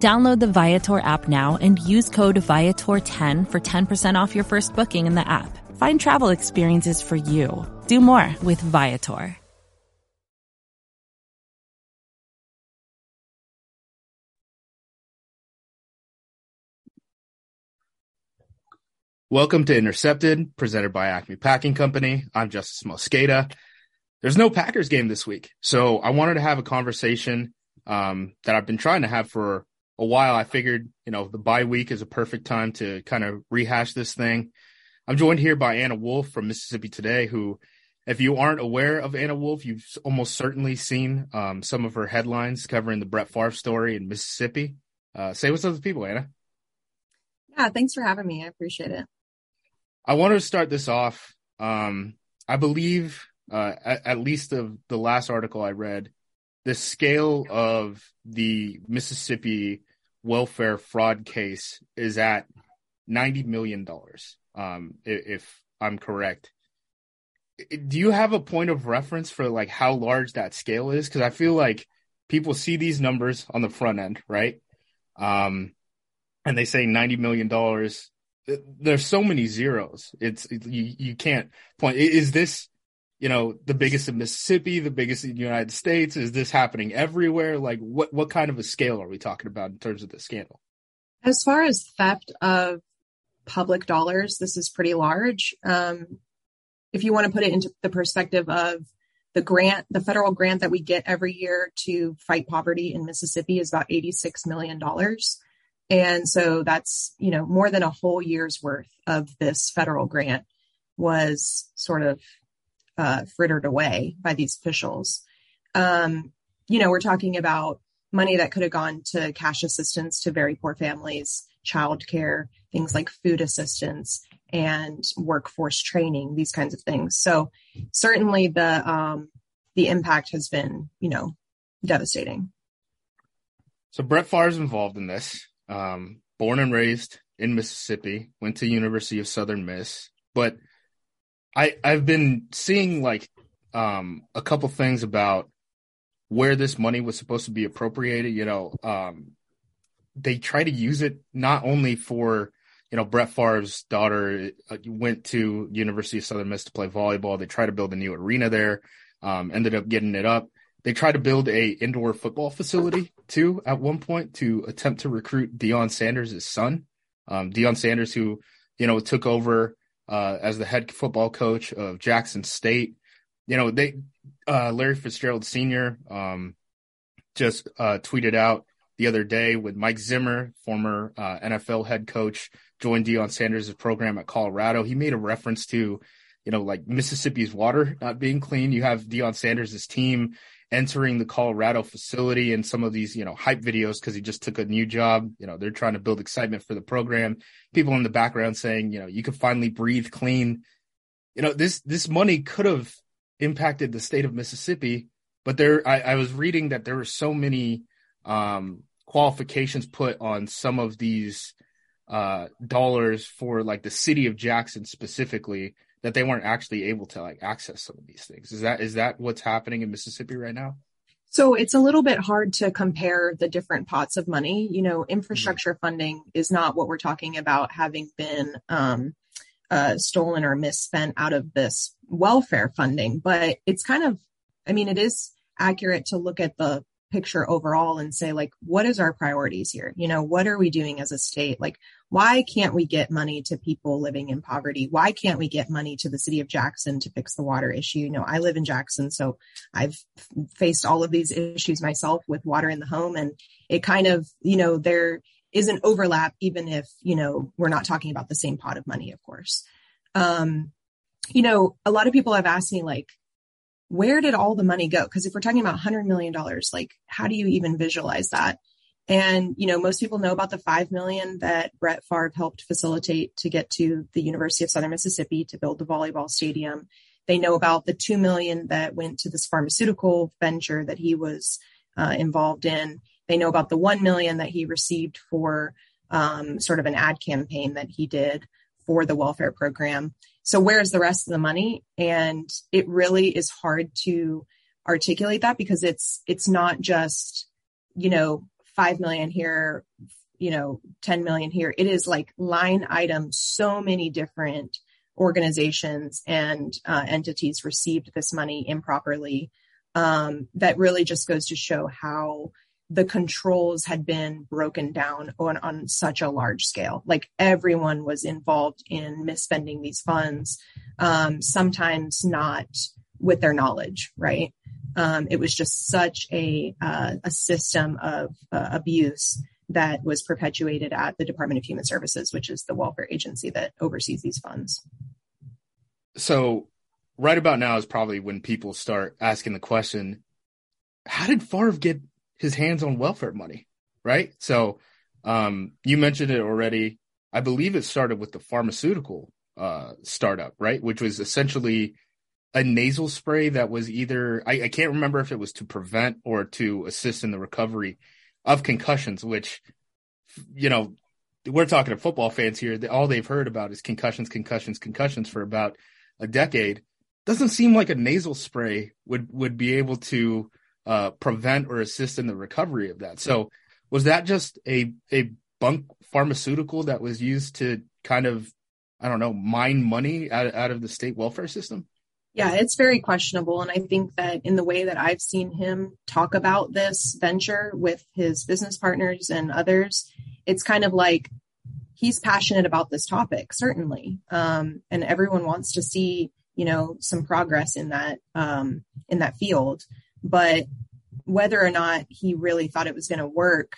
Download the Viator app now and use code Viator10 for 10% off your first booking in the app. Find travel experiences for you. Do more with Viator. Welcome to Intercepted, presented by Acme Packing Company. I'm Justice Mosqueda. There's no Packers game this week, so I wanted to have a conversation um, that I've been trying to have for a while. I figured, you know, the bye week is a perfect time to kind of rehash this thing. I'm joined here by Anna Wolfe from Mississippi Today, who, if you aren't aware of Anna Wolfe, you've almost certainly seen um, some of her headlines covering the Brett Favre story in Mississippi. Uh, say what's up to people, Anna. Yeah, thanks for having me. I appreciate it. I want to start this off. Um, I believe, uh, at, at, least of the last article I read, the scale of the Mississippi welfare fraud case is at $90 million. Um, if I'm correct. Do you have a point of reference for like how large that scale is? Cause I feel like people see these numbers on the front end, right? Um, and they say $90 million there's so many zeros. It's it, you you can't point. Is this you know the biggest in Mississippi, the biggest in the United States? Is this happening everywhere? Like what what kind of a scale are we talking about in terms of the scandal? As far as theft of public dollars, this is pretty large. Um, if you want to put it into the perspective of the grant, the federal grant that we get every year to fight poverty in Mississippi is about $86 million. And so that's, you know, more than a whole year's worth of this federal grant was sort of uh, frittered away by these officials. Um, you know, we're talking about money that could have gone to cash assistance to very poor families, childcare, things like food assistance and workforce training, these kinds of things. So certainly the um, the impact has been, you know, devastating. So Brett Favre is involved in this. Um, born and raised in Mississippi, went to University of Southern Miss, but I I've been seeing like um, a couple things about where this money was supposed to be appropriated. You know, um, they try to use it not only for you know Brett Favre's daughter uh, went to University of Southern Miss to play volleyball. They tried to build a new arena there. Um, ended up getting it up. They tried to build a indoor football facility too at one point to attempt to recruit Deion Sanders' son. Um, Deion Sanders, who you know took over uh, as the head football coach of Jackson State. You know they uh, Larry Fitzgerald Sr. Um, just uh, tweeted out the other day with Mike Zimmer, former uh, NFL head coach, joined Deion Sanders' program at Colorado. He made a reference to you know, like Mississippi's water not being clean. You have Deion Sanders' team entering the Colorado facility and some of these, you know, hype videos because he just took a new job. You know, they're trying to build excitement for the program. People in the background saying, you know, you can finally breathe clean. You know, this this money could have impacted the state of Mississippi, but there I, I was reading that there were so many um qualifications put on some of these uh dollars for like the city of Jackson specifically that they weren't actually able to like access some of these things. Is that is that what's happening in Mississippi right now? So it's a little bit hard to compare the different pots of money. You know, infrastructure mm-hmm. funding is not what we're talking about having been um, uh, stolen or misspent out of this welfare funding, but it's kind of, I mean, it is accurate to look at the picture overall and say like what is our priorities here? You know what are we doing as a state? Like why can't we get money to people living in poverty? Why can't we get money to the city of jackson to fix the water issue? You know i live in jackson so i've faced all of these issues myself with water in the home and it kind of you know there is an overlap even if you know we're not talking about the same pot of money of course. Um you know a lot of people have asked me like where did all the money go? Because if we're talking about $100 million, like how do you even visualize that? And, you know, most people know about the 5 million that Brett Favre helped facilitate to get to the University of Southern Mississippi to build the volleyball stadium. They know about the 2 million that went to this pharmaceutical venture that he was uh, involved in. They know about the 1 million that he received for um, sort of an ad campaign that he did for the welfare program. So where's the rest of the money? And it really is hard to articulate that because it's, it's not just, you know, 5 million here, you know, 10 million here. It is like line items, so many different organizations and uh, entities received this money improperly. Um, that really just goes to show how the controls had been broken down on, on such a large scale. Like everyone was involved in misspending these funds, um, sometimes not with their knowledge, right? Um, it was just such a uh, a system of uh, abuse that was perpetuated at the Department of Human Services, which is the welfare agency that oversees these funds. So, right about now is probably when people start asking the question: How did Favre get his hands on welfare money? Right. So, um, you mentioned it already. I believe it started with the pharmaceutical uh, startup, right, which was essentially a nasal spray that was either I, I, can't remember if it was to prevent or to assist in the recovery of concussions, which you know we're talking to football fans here. All they've heard about is concussions, concussions, concussions for about a decade. Doesn't seem like a nasal spray would would be able to uh, prevent or assist in the recovery of that. So was that just a a bunk pharmaceutical that was used to kind of I don't know mine money out, out of the state welfare system? Yeah, it's very questionable. And I think that in the way that I've seen him talk about this venture with his business partners and others, it's kind of like he's passionate about this topic, certainly. Um, and everyone wants to see, you know, some progress in that, um, in that field. But whether or not he really thought it was going to work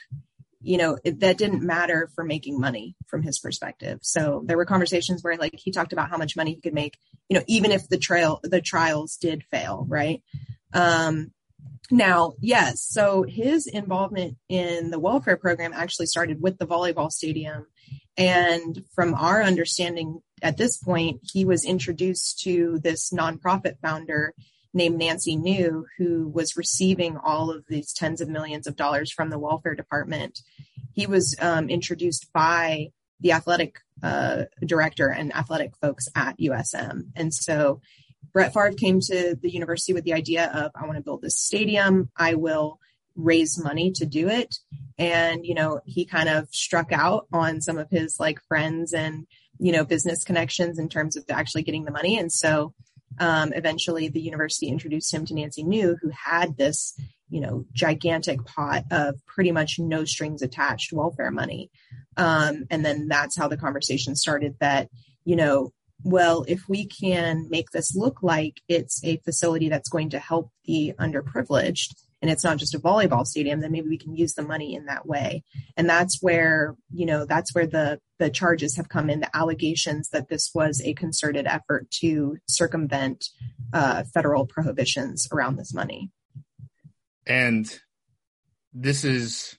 you know, it, that didn't matter for making money from his perspective. So there were conversations where like he talked about how much money he could make, you know, even if the trail, the trials did fail, right? Um, now, yes, so his involvement in the welfare program actually started with the volleyball stadium. And from our understanding at this point, he was introduced to this nonprofit founder named Nancy New, who was receiving all of these tens of millions of dollars from the welfare department. He was um, introduced by the athletic uh, director and athletic folks at USM. And so Brett Favre came to the university with the idea of, I want to build this stadium. I will raise money to do it. And, you know, he kind of struck out on some of his like friends and, you know, business connections in terms of actually getting the money. And so um, eventually, the university introduced him to Nancy New, who had this, you know, gigantic pot of pretty much no strings attached welfare money. Um, and then that's how the conversation started that, you know, well, if we can make this look like it's a facility that's going to help the underprivileged, and it's not just a volleyball stadium, then maybe we can use the money in that way. And that's where, you know, that's where the the charges have come in, the allegations that this was a concerted effort to circumvent uh, federal prohibitions around this money. And this is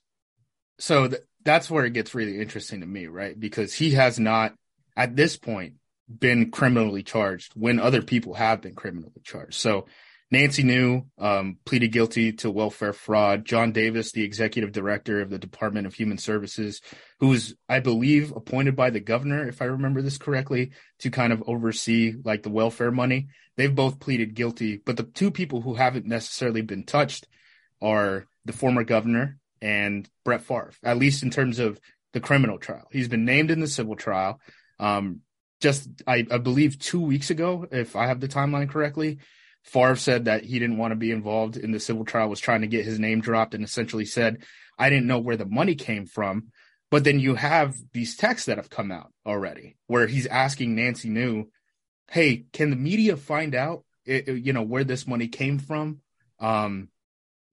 so th- that's where it gets really interesting to me, right? Because he has not, at this point, been criminally charged when other people have been criminally charged. So Nancy New um, pleaded guilty to welfare fraud. John Davis, the executive director of the Department of Human Services, who was, I believe, appointed by the governor, if I remember this correctly, to kind of oversee like the welfare money. They've both pleaded guilty, but the two people who haven't necessarily been touched are the former governor and Brett Favre, at least in terms of the criminal trial. He's been named in the civil trial. Um, just, I, I believe, two weeks ago, if I have the timeline correctly, Favre said that he didn't want to be involved in the civil trial, was trying to get his name dropped, and essentially said, I didn't know where the money came from. But then you have these texts that have come out already where he's asking Nancy New, hey, can the media find out, you know, where this money came from? Um,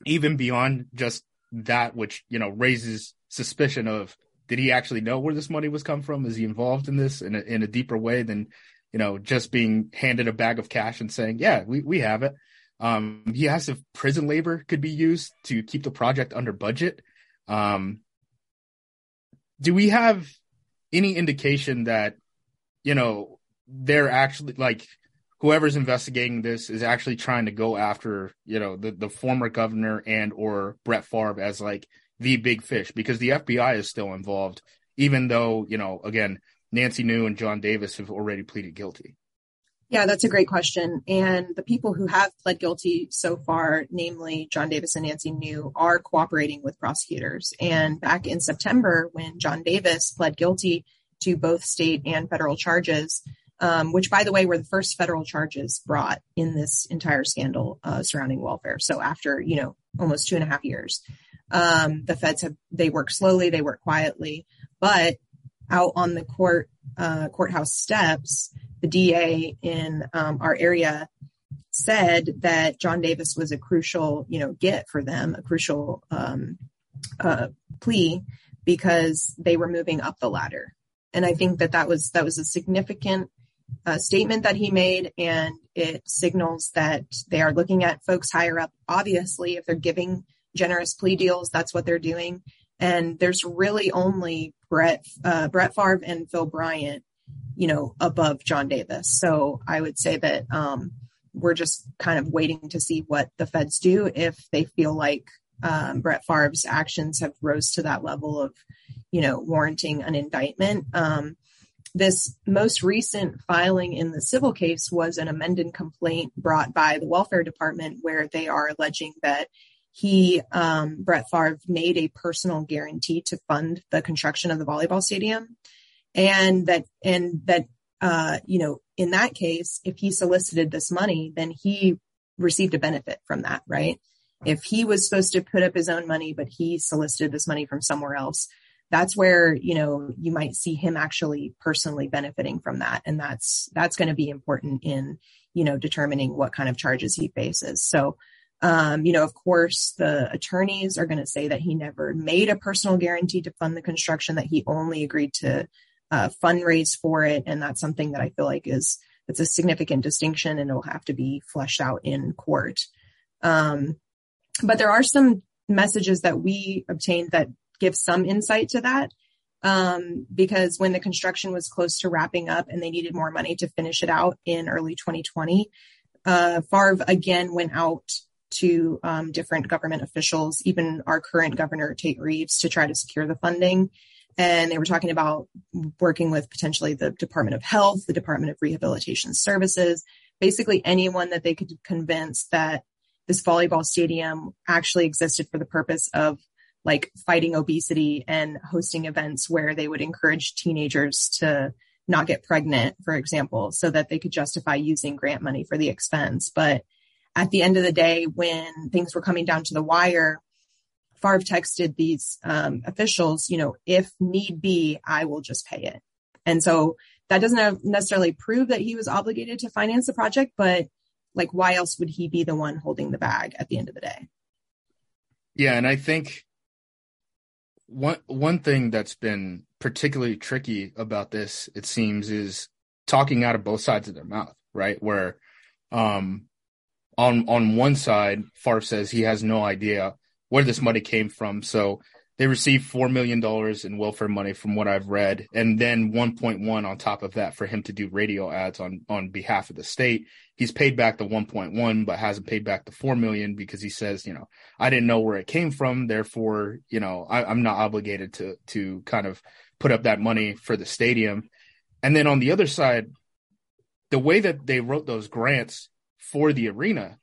even beyond just that, which, you know, raises suspicion of did he actually know where this money was come from? Is he involved in this in a, in a deeper way than you know, just being handed a bag of cash and saying, yeah, we, we have it. Um, he asked if prison labor could be used to keep the project under budget. Um, do we have any indication that you know they're actually like whoever's investigating this is actually trying to go after you know the the former governor and or Brett Favre as like the big fish because the FBI is still involved even though you know again Nancy New and John Davis have already pleaded guilty. Yeah, that's a great question. And the people who have pled guilty so far, namely John Davis and Nancy New, are cooperating with prosecutors. And back in September, when John Davis pled guilty to both state and federal charges, um, which, by the way, were the first federal charges brought in this entire scandal uh, surrounding welfare. So after you know almost two and a half years, um, the feds have they work slowly, they work quietly, but out on the court uh, courthouse steps, the DA in um, our area said that John Davis was a crucial, you know, get for them, a crucial um, uh, plea because they were moving up the ladder. And I think that that was that was a significant uh, statement that he made, and it signals that they are looking at folks higher up. Obviously, if they're giving generous plea deals, that's what they're doing. And there's really only Brett uh, Brett Favre and Phil Bryant you know, above John Davis. So I would say that um, we're just kind of waiting to see what the feds do if they feel like um, Brett Favre's actions have rose to that level of, you know, warranting an indictment. Um, this most recent filing in the civil case was an amended complaint brought by the welfare department where they are alleging that he, um, Brett Favre, made a personal guarantee to fund the construction of the volleyball stadium. And that and that uh, you know in that case if he solicited this money then he received a benefit from that right? If he was supposed to put up his own money but he solicited this money from somewhere else that's where you know you might see him actually personally benefiting from that. And that's that's going to be important in you know determining what kind of charges he faces. So um, you know, of course, the attorneys are going to say that he never made a personal guarantee to fund the construction, that he only agreed to uh, fundraise for it. And that's something that I feel like is, it's a significant distinction and it'll have to be fleshed out in court. Um, but there are some messages that we obtained that give some insight to that. Um, because when the construction was close to wrapping up and they needed more money to finish it out in early 2020, uh, Favre again went out to um, different government officials, even our current governor, Tate Reeves, to try to secure the funding and they were talking about working with potentially the Department of Health, the Department of Rehabilitation Services, basically anyone that they could convince that this volleyball stadium actually existed for the purpose of like fighting obesity and hosting events where they would encourage teenagers to not get pregnant, for example, so that they could justify using grant money for the expense. But at the end of the day, when things were coming down to the wire, Favre texted these um, officials, you know, if need be, I will just pay it. And so that doesn't necessarily prove that he was obligated to finance the project, but like, why else would he be the one holding the bag at the end of the day? Yeah, and I think one one thing that's been particularly tricky about this, it seems, is talking out of both sides of their mouth, right? Where um on on one side, Favre says he has no idea where this money came from. So they received four million dollars in welfare money from what I've read, and then 1.1 on top of that for him to do radio ads on on behalf of the state. He's paid back the 1.1, but hasn't paid back the four million because he says, you know, I didn't know where it came from, therefore, you know, I, I'm not obligated to to kind of put up that money for the stadium. And then on the other side, the way that they wrote those grants for the arena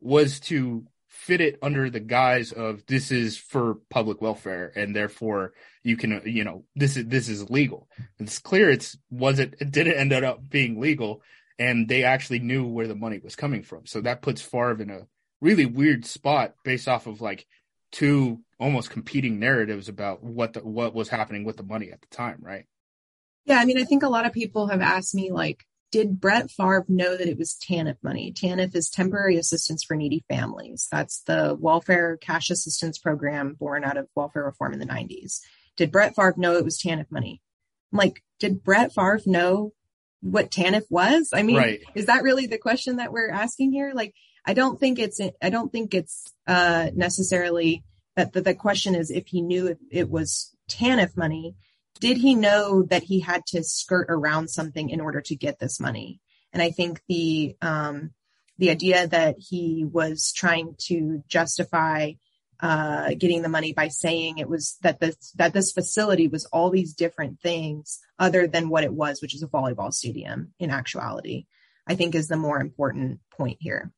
was to fit it under the guise of this is for public welfare and therefore you can you know this is this is legal. It's clear it's was it it didn't end up being legal and they actually knew where the money was coming from. So that puts Favre in a really weird spot based off of like two almost competing narratives about what the, what was happening with the money at the time right? Yeah i mean i think a lot of people have asked me like did Brett Favre know that it was TANF money? TANF is Temporary Assistance for Needy Families. That's the welfare cash assistance program born out of welfare reform in the 90s. Did Brett Favre know it was TANF money? I'm like, did Brett Favre know what TANF was? I mean, right. is that really the question that we're asking here? Like, I don't think it's, I don't think it's uh, necessarily that the, the question is if he knew it, it was TANF money, did he know that he had to skirt around something in order to get this money? And I think the um, the idea that he was trying to justify uh, getting the money by saying it was that this that this facility was all these different things other than what it was, which is a volleyball stadium. In actuality, I think is the more important point here.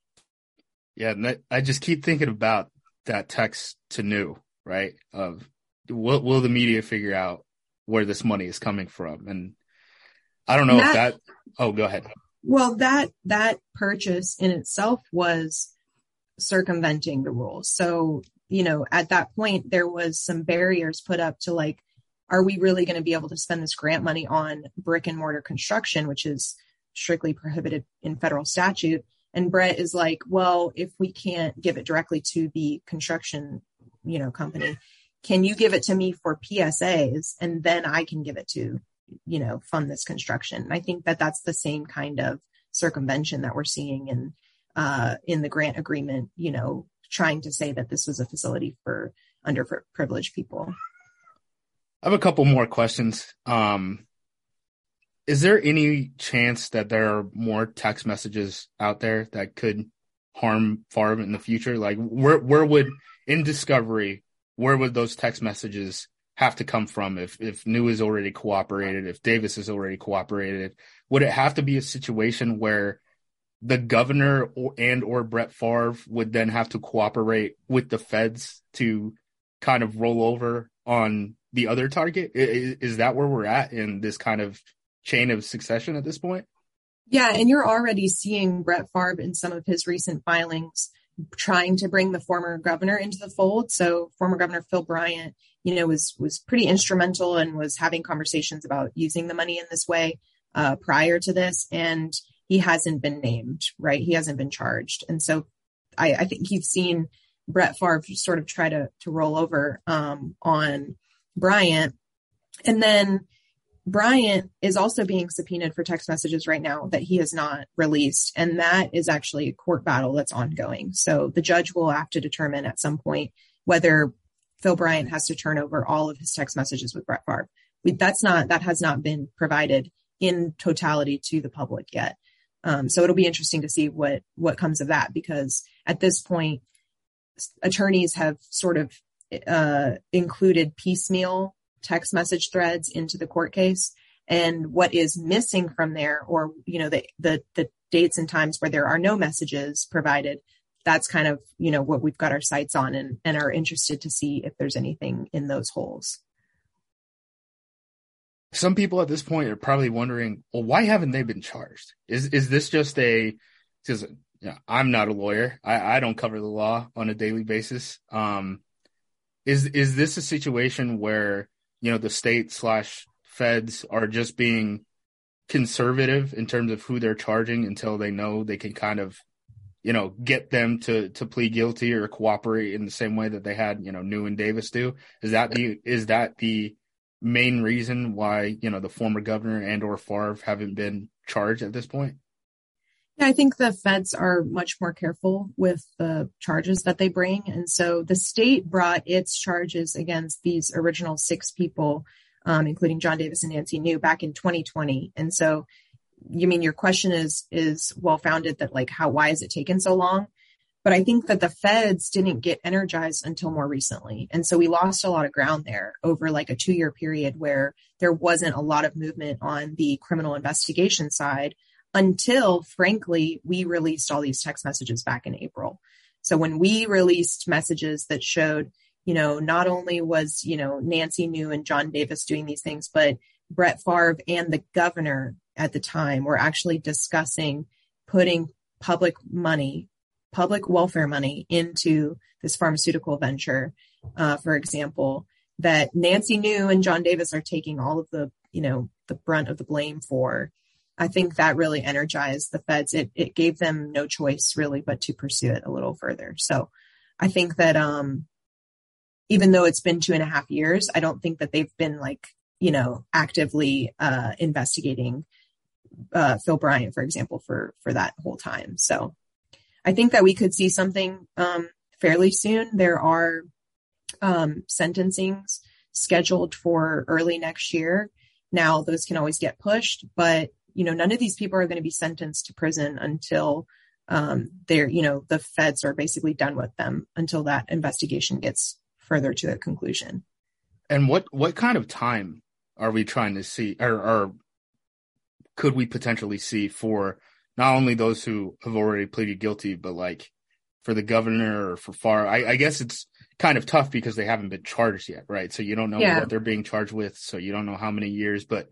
Yeah, and I just keep thinking about that text to New right of will will the media figure out where this money is coming from, and I don't know that, if that. Oh, go ahead. Well, that that purchase in itself was circumventing the rules. So you know, at that point, there was some barriers put up to like, are we really going to be able to spend this grant money on brick and mortar construction, which is strictly prohibited in federal statute? And Brett is like, well, if we can't give it directly to the construction, you know, company, can you give it to me for PSAs and then I can give it to, you know, fund this construction? And I think that that's the same kind of circumvention that we're seeing in, uh, in the grant agreement, you know, trying to say that this was a facility for underprivileged people. I have a couple more questions. Um, is there any chance that there are more text messages out there that could harm Favre in the future? Like, where where would in discovery, where would those text messages have to come from? If if New is already cooperated, if Davis has already cooperated, would it have to be a situation where the governor or, and or Brett Favre would then have to cooperate with the feds to kind of roll over on the other target. Is, is, that where we're at in this kind of chain of succession at this point? Yeah, and you're already seeing Brett Favre in some of his recent filings trying to bring the former governor into the fold. So former governor Phil Bryant, you know, was was pretty instrumental and was having conversations about using the money in this way uh, prior to this. And he hasn't been named, right? He hasn't been charged. And so I, I think you've seen Brett Favre sort of try to, to roll over um, on Bryant. And then Bryant is also being subpoenaed for text messages right now that he has not released. And that is actually a court battle that's ongoing. So the judge will have to determine at some point whether Phil Bryant has to turn over all of his text messages with Brett Favre. That's not, that has not been provided in totality to the public yet. Um, so it'll be interesting to see what what comes of that because at this point, attorneys have sort of uh, included piecemeal text message threads into the court case, and what is missing from there, or you know the the the dates and times where there are no messages provided. That's kind of you know what we've got our sights on and and are interested to see if there's anything in those holes some people at this point are probably wondering, well, why haven't they been charged? Is is this just a because you know, I'm not a lawyer. I, I don't cover the law on a daily basis. Um, is is this a situation where you know the state slash feds are just being conservative in terms of who they're charging until they know they can kind of you know get them to to plead guilty or cooperate in the same way that they had you know New and Davis do? Is that the is that the main reason why you know the former governor and or Favre haven't been charged at this point? Yeah, I think the feds are much more careful with the charges that they bring, and so the state brought its charges against these original six people, um, including John Davis and Nancy New, back in 2020. And so, you mean your question is is well founded that like how why is it taken so long? But I think that the feds didn't get energized until more recently. And so we lost a lot of ground there over like a two year period where there wasn't a lot of movement on the criminal investigation side until frankly, we released all these text messages back in April. So when we released messages that showed, you know, not only was, you know, Nancy New and John Davis doing these things, but Brett Favre and the governor at the time were actually discussing putting public money public welfare money into this pharmaceutical venture, uh, for example, that Nancy New and John Davis are taking all of the, you know, the brunt of the blame for. I think that really energized the feds. It it gave them no choice really but to pursue it a little further. So I think that um even though it's been two and a half years, I don't think that they've been like, you know, actively uh investigating uh Phil Bryant, for example, for for that whole time. So I think that we could see something um, fairly soon. There are um, sentencings scheduled for early next year. Now those can always get pushed, but you know, none of these people are going to be sentenced to prison until um, they're, you know, the feds are basically done with them until that investigation gets further to a conclusion. And what what kind of time are we trying to see, or, or could we potentially see for not only those who have already pleaded guilty, but like for the governor or for Favre? I, I guess it's kind of tough because they haven't been charged yet, right? So you don't know yeah. what they're being charged with, so you don't know how many years. But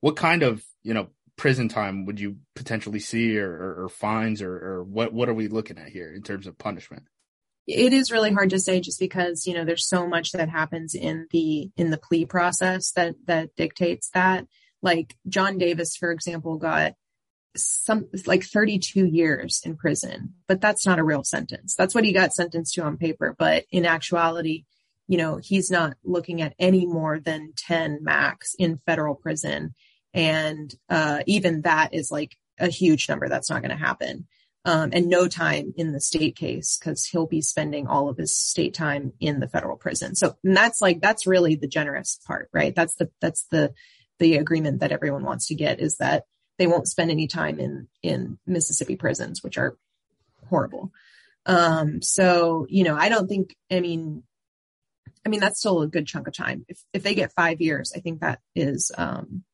what kind of you know prison time would you potentially see, or, or, or fines, or, or what what are we looking at here in terms of punishment? it is really hard to say just because you know there's so much that happens in the in the plea process that that dictates that. Like john davis for example got some like 32 years in prison but that's not a real sentence. That's what he got sentenced to on paper but in actuality you know he's not looking at any more than 10 max in federal prison and uh even that is like a huge number that's not going to happen um, and no time in the state case because he'll be spending all of his state time in the federal prison. So that's like that's really the generous part, right? That's the that's the the agreement that everyone wants to get is that they won't spend any time in in Mississippi prisons, which are horrible. Um, so you know, I don't think. I mean, I mean that's still a good chunk of time. If if they get five years, I think that is um,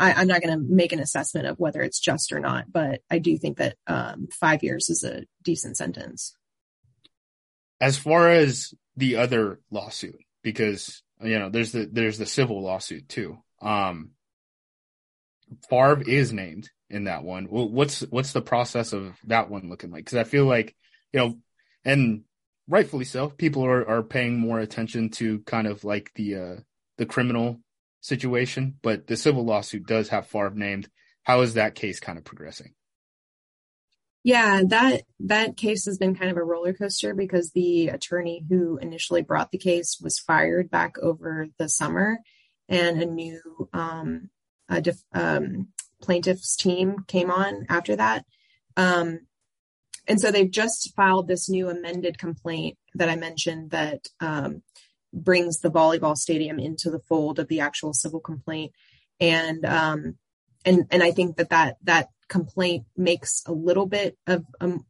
I, am not going to make an assessment of whether it's just or not, but I do think that um, five years is a decent sentence. As far as the other lawsuit, because you know there's the there's the civil lawsuit too. Um, Favre is named in that one. Well, What's what's the process of that one looking like? Because I feel like you know, and rightfully so, people are are paying more attention to kind of like the uh the criminal situation, but the civil lawsuit does have Favre named. How is that case kind of progressing? Yeah, that that case has been kind of a roller coaster because the attorney who initially brought the case was fired back over the summer, and a new um, a def, um, plaintiff's team came on after that. Um, and so they've just filed this new amended complaint that I mentioned that um, brings the volleyball stadium into the fold of the actual civil complaint. And, um, and, and I think that that, that complaint makes a little bit of um,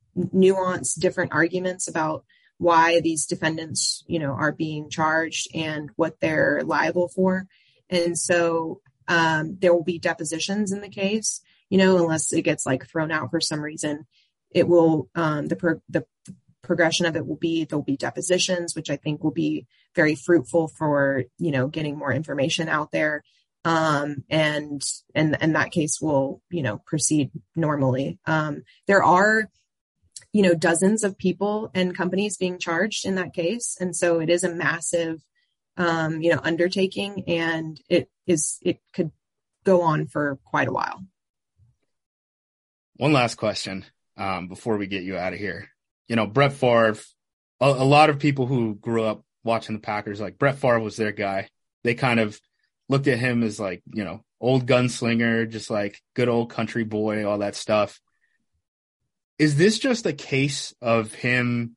different arguments about why these defendants, you know, are being charged and what they're liable for. And so, um, there will be depositions in the case, you know, unless it gets like thrown out for some reason. It will, um, the, per, the progression of it will be there'll be depositions, which I think will be very fruitful for, you know, getting more information out there. Um, and, and, and that case will, you know, proceed normally. Um, there are, you know, dozens of people and companies being charged in that case. And so it is a massive, um, you know, undertaking and it is, it could go on for quite a while. One last question um, before we get you out of here you know, Brett Favre, a, a, lot of people who grew up watching the Packers, like Brett Favre was their guy. They kind of looked at him as like, you know, old gunslinger, just like good old country boy, all that stuff. Is this just a case of him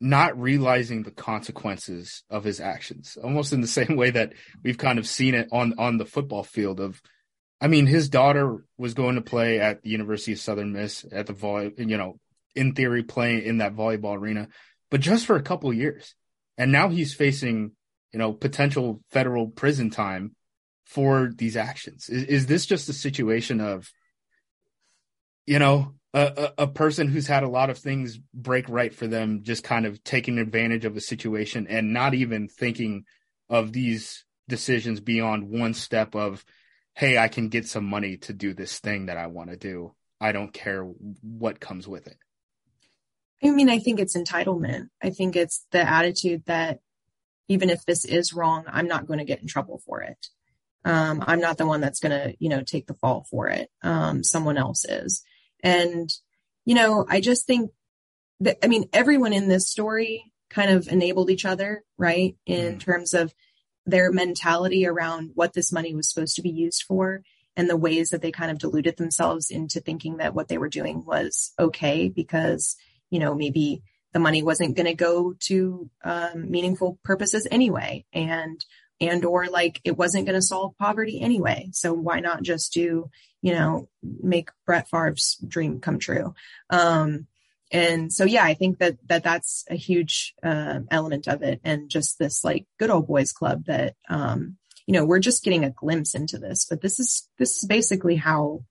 not realizing the consequences of his actions? Almost in the same way that we've kind of seen it on on the football field of I mean, his daughter was going to play at the University of Southern Miss at the volley, you know, in theory playing in that volleyball arena, but just for a couple years. And now he's facing, you know, potential federal prison time for these actions. Is, is this just a situation of, you know, a, a, person who's had a lot of things break right for them, just kind of taking advantage of a situation and not even thinking of these decisions beyond one step of, hey, I can get some money to do this thing that I want to do. I don't care what comes with it. I mean, I think it's entitlement. I think it's the attitude that even if this is wrong, I'm not going to get in trouble for it. Um, I'm not the one that's going to, you know, take the fall for it. Um, someone else is. And, you know, I just think that, I mean, everyone in this story kind of enabled each other, right? In mm. terms of their mentality around what this money was supposed to be used for and the ways that they kind of deluded themselves into thinking that what they were doing was okay because you know, maybe the money wasn't going to go to um, meaningful purposes anyway, and and or like it wasn't going to solve poverty anyway. So why not just do you know make Brett Favre's dream come true? Um, and so yeah, I think that that that's a huge uh, element of it, and just this like good old boys club that um, you know we're just getting a glimpse into this, but this is this is basically how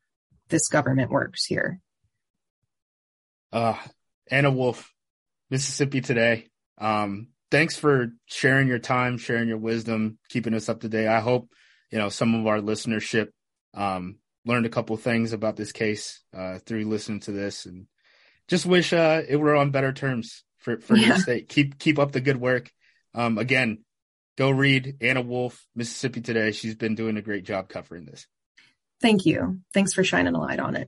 this government works here. Uh, Anna Wolfe, Mississippi Today. Um, thanks for sharing your time, sharing your wisdom, keeping us up to date. I hope, you know, some of our listenership, um, learned a couple things about this case, uh, through listening to this and just wish, uh, it were on better terms for, for yeah. your state. Keep, keep up the good work. Um, again, go read Anna Wolfe, Mississippi Today. She's been doing a great job covering this. Thank you. Thanks for shining a light on it.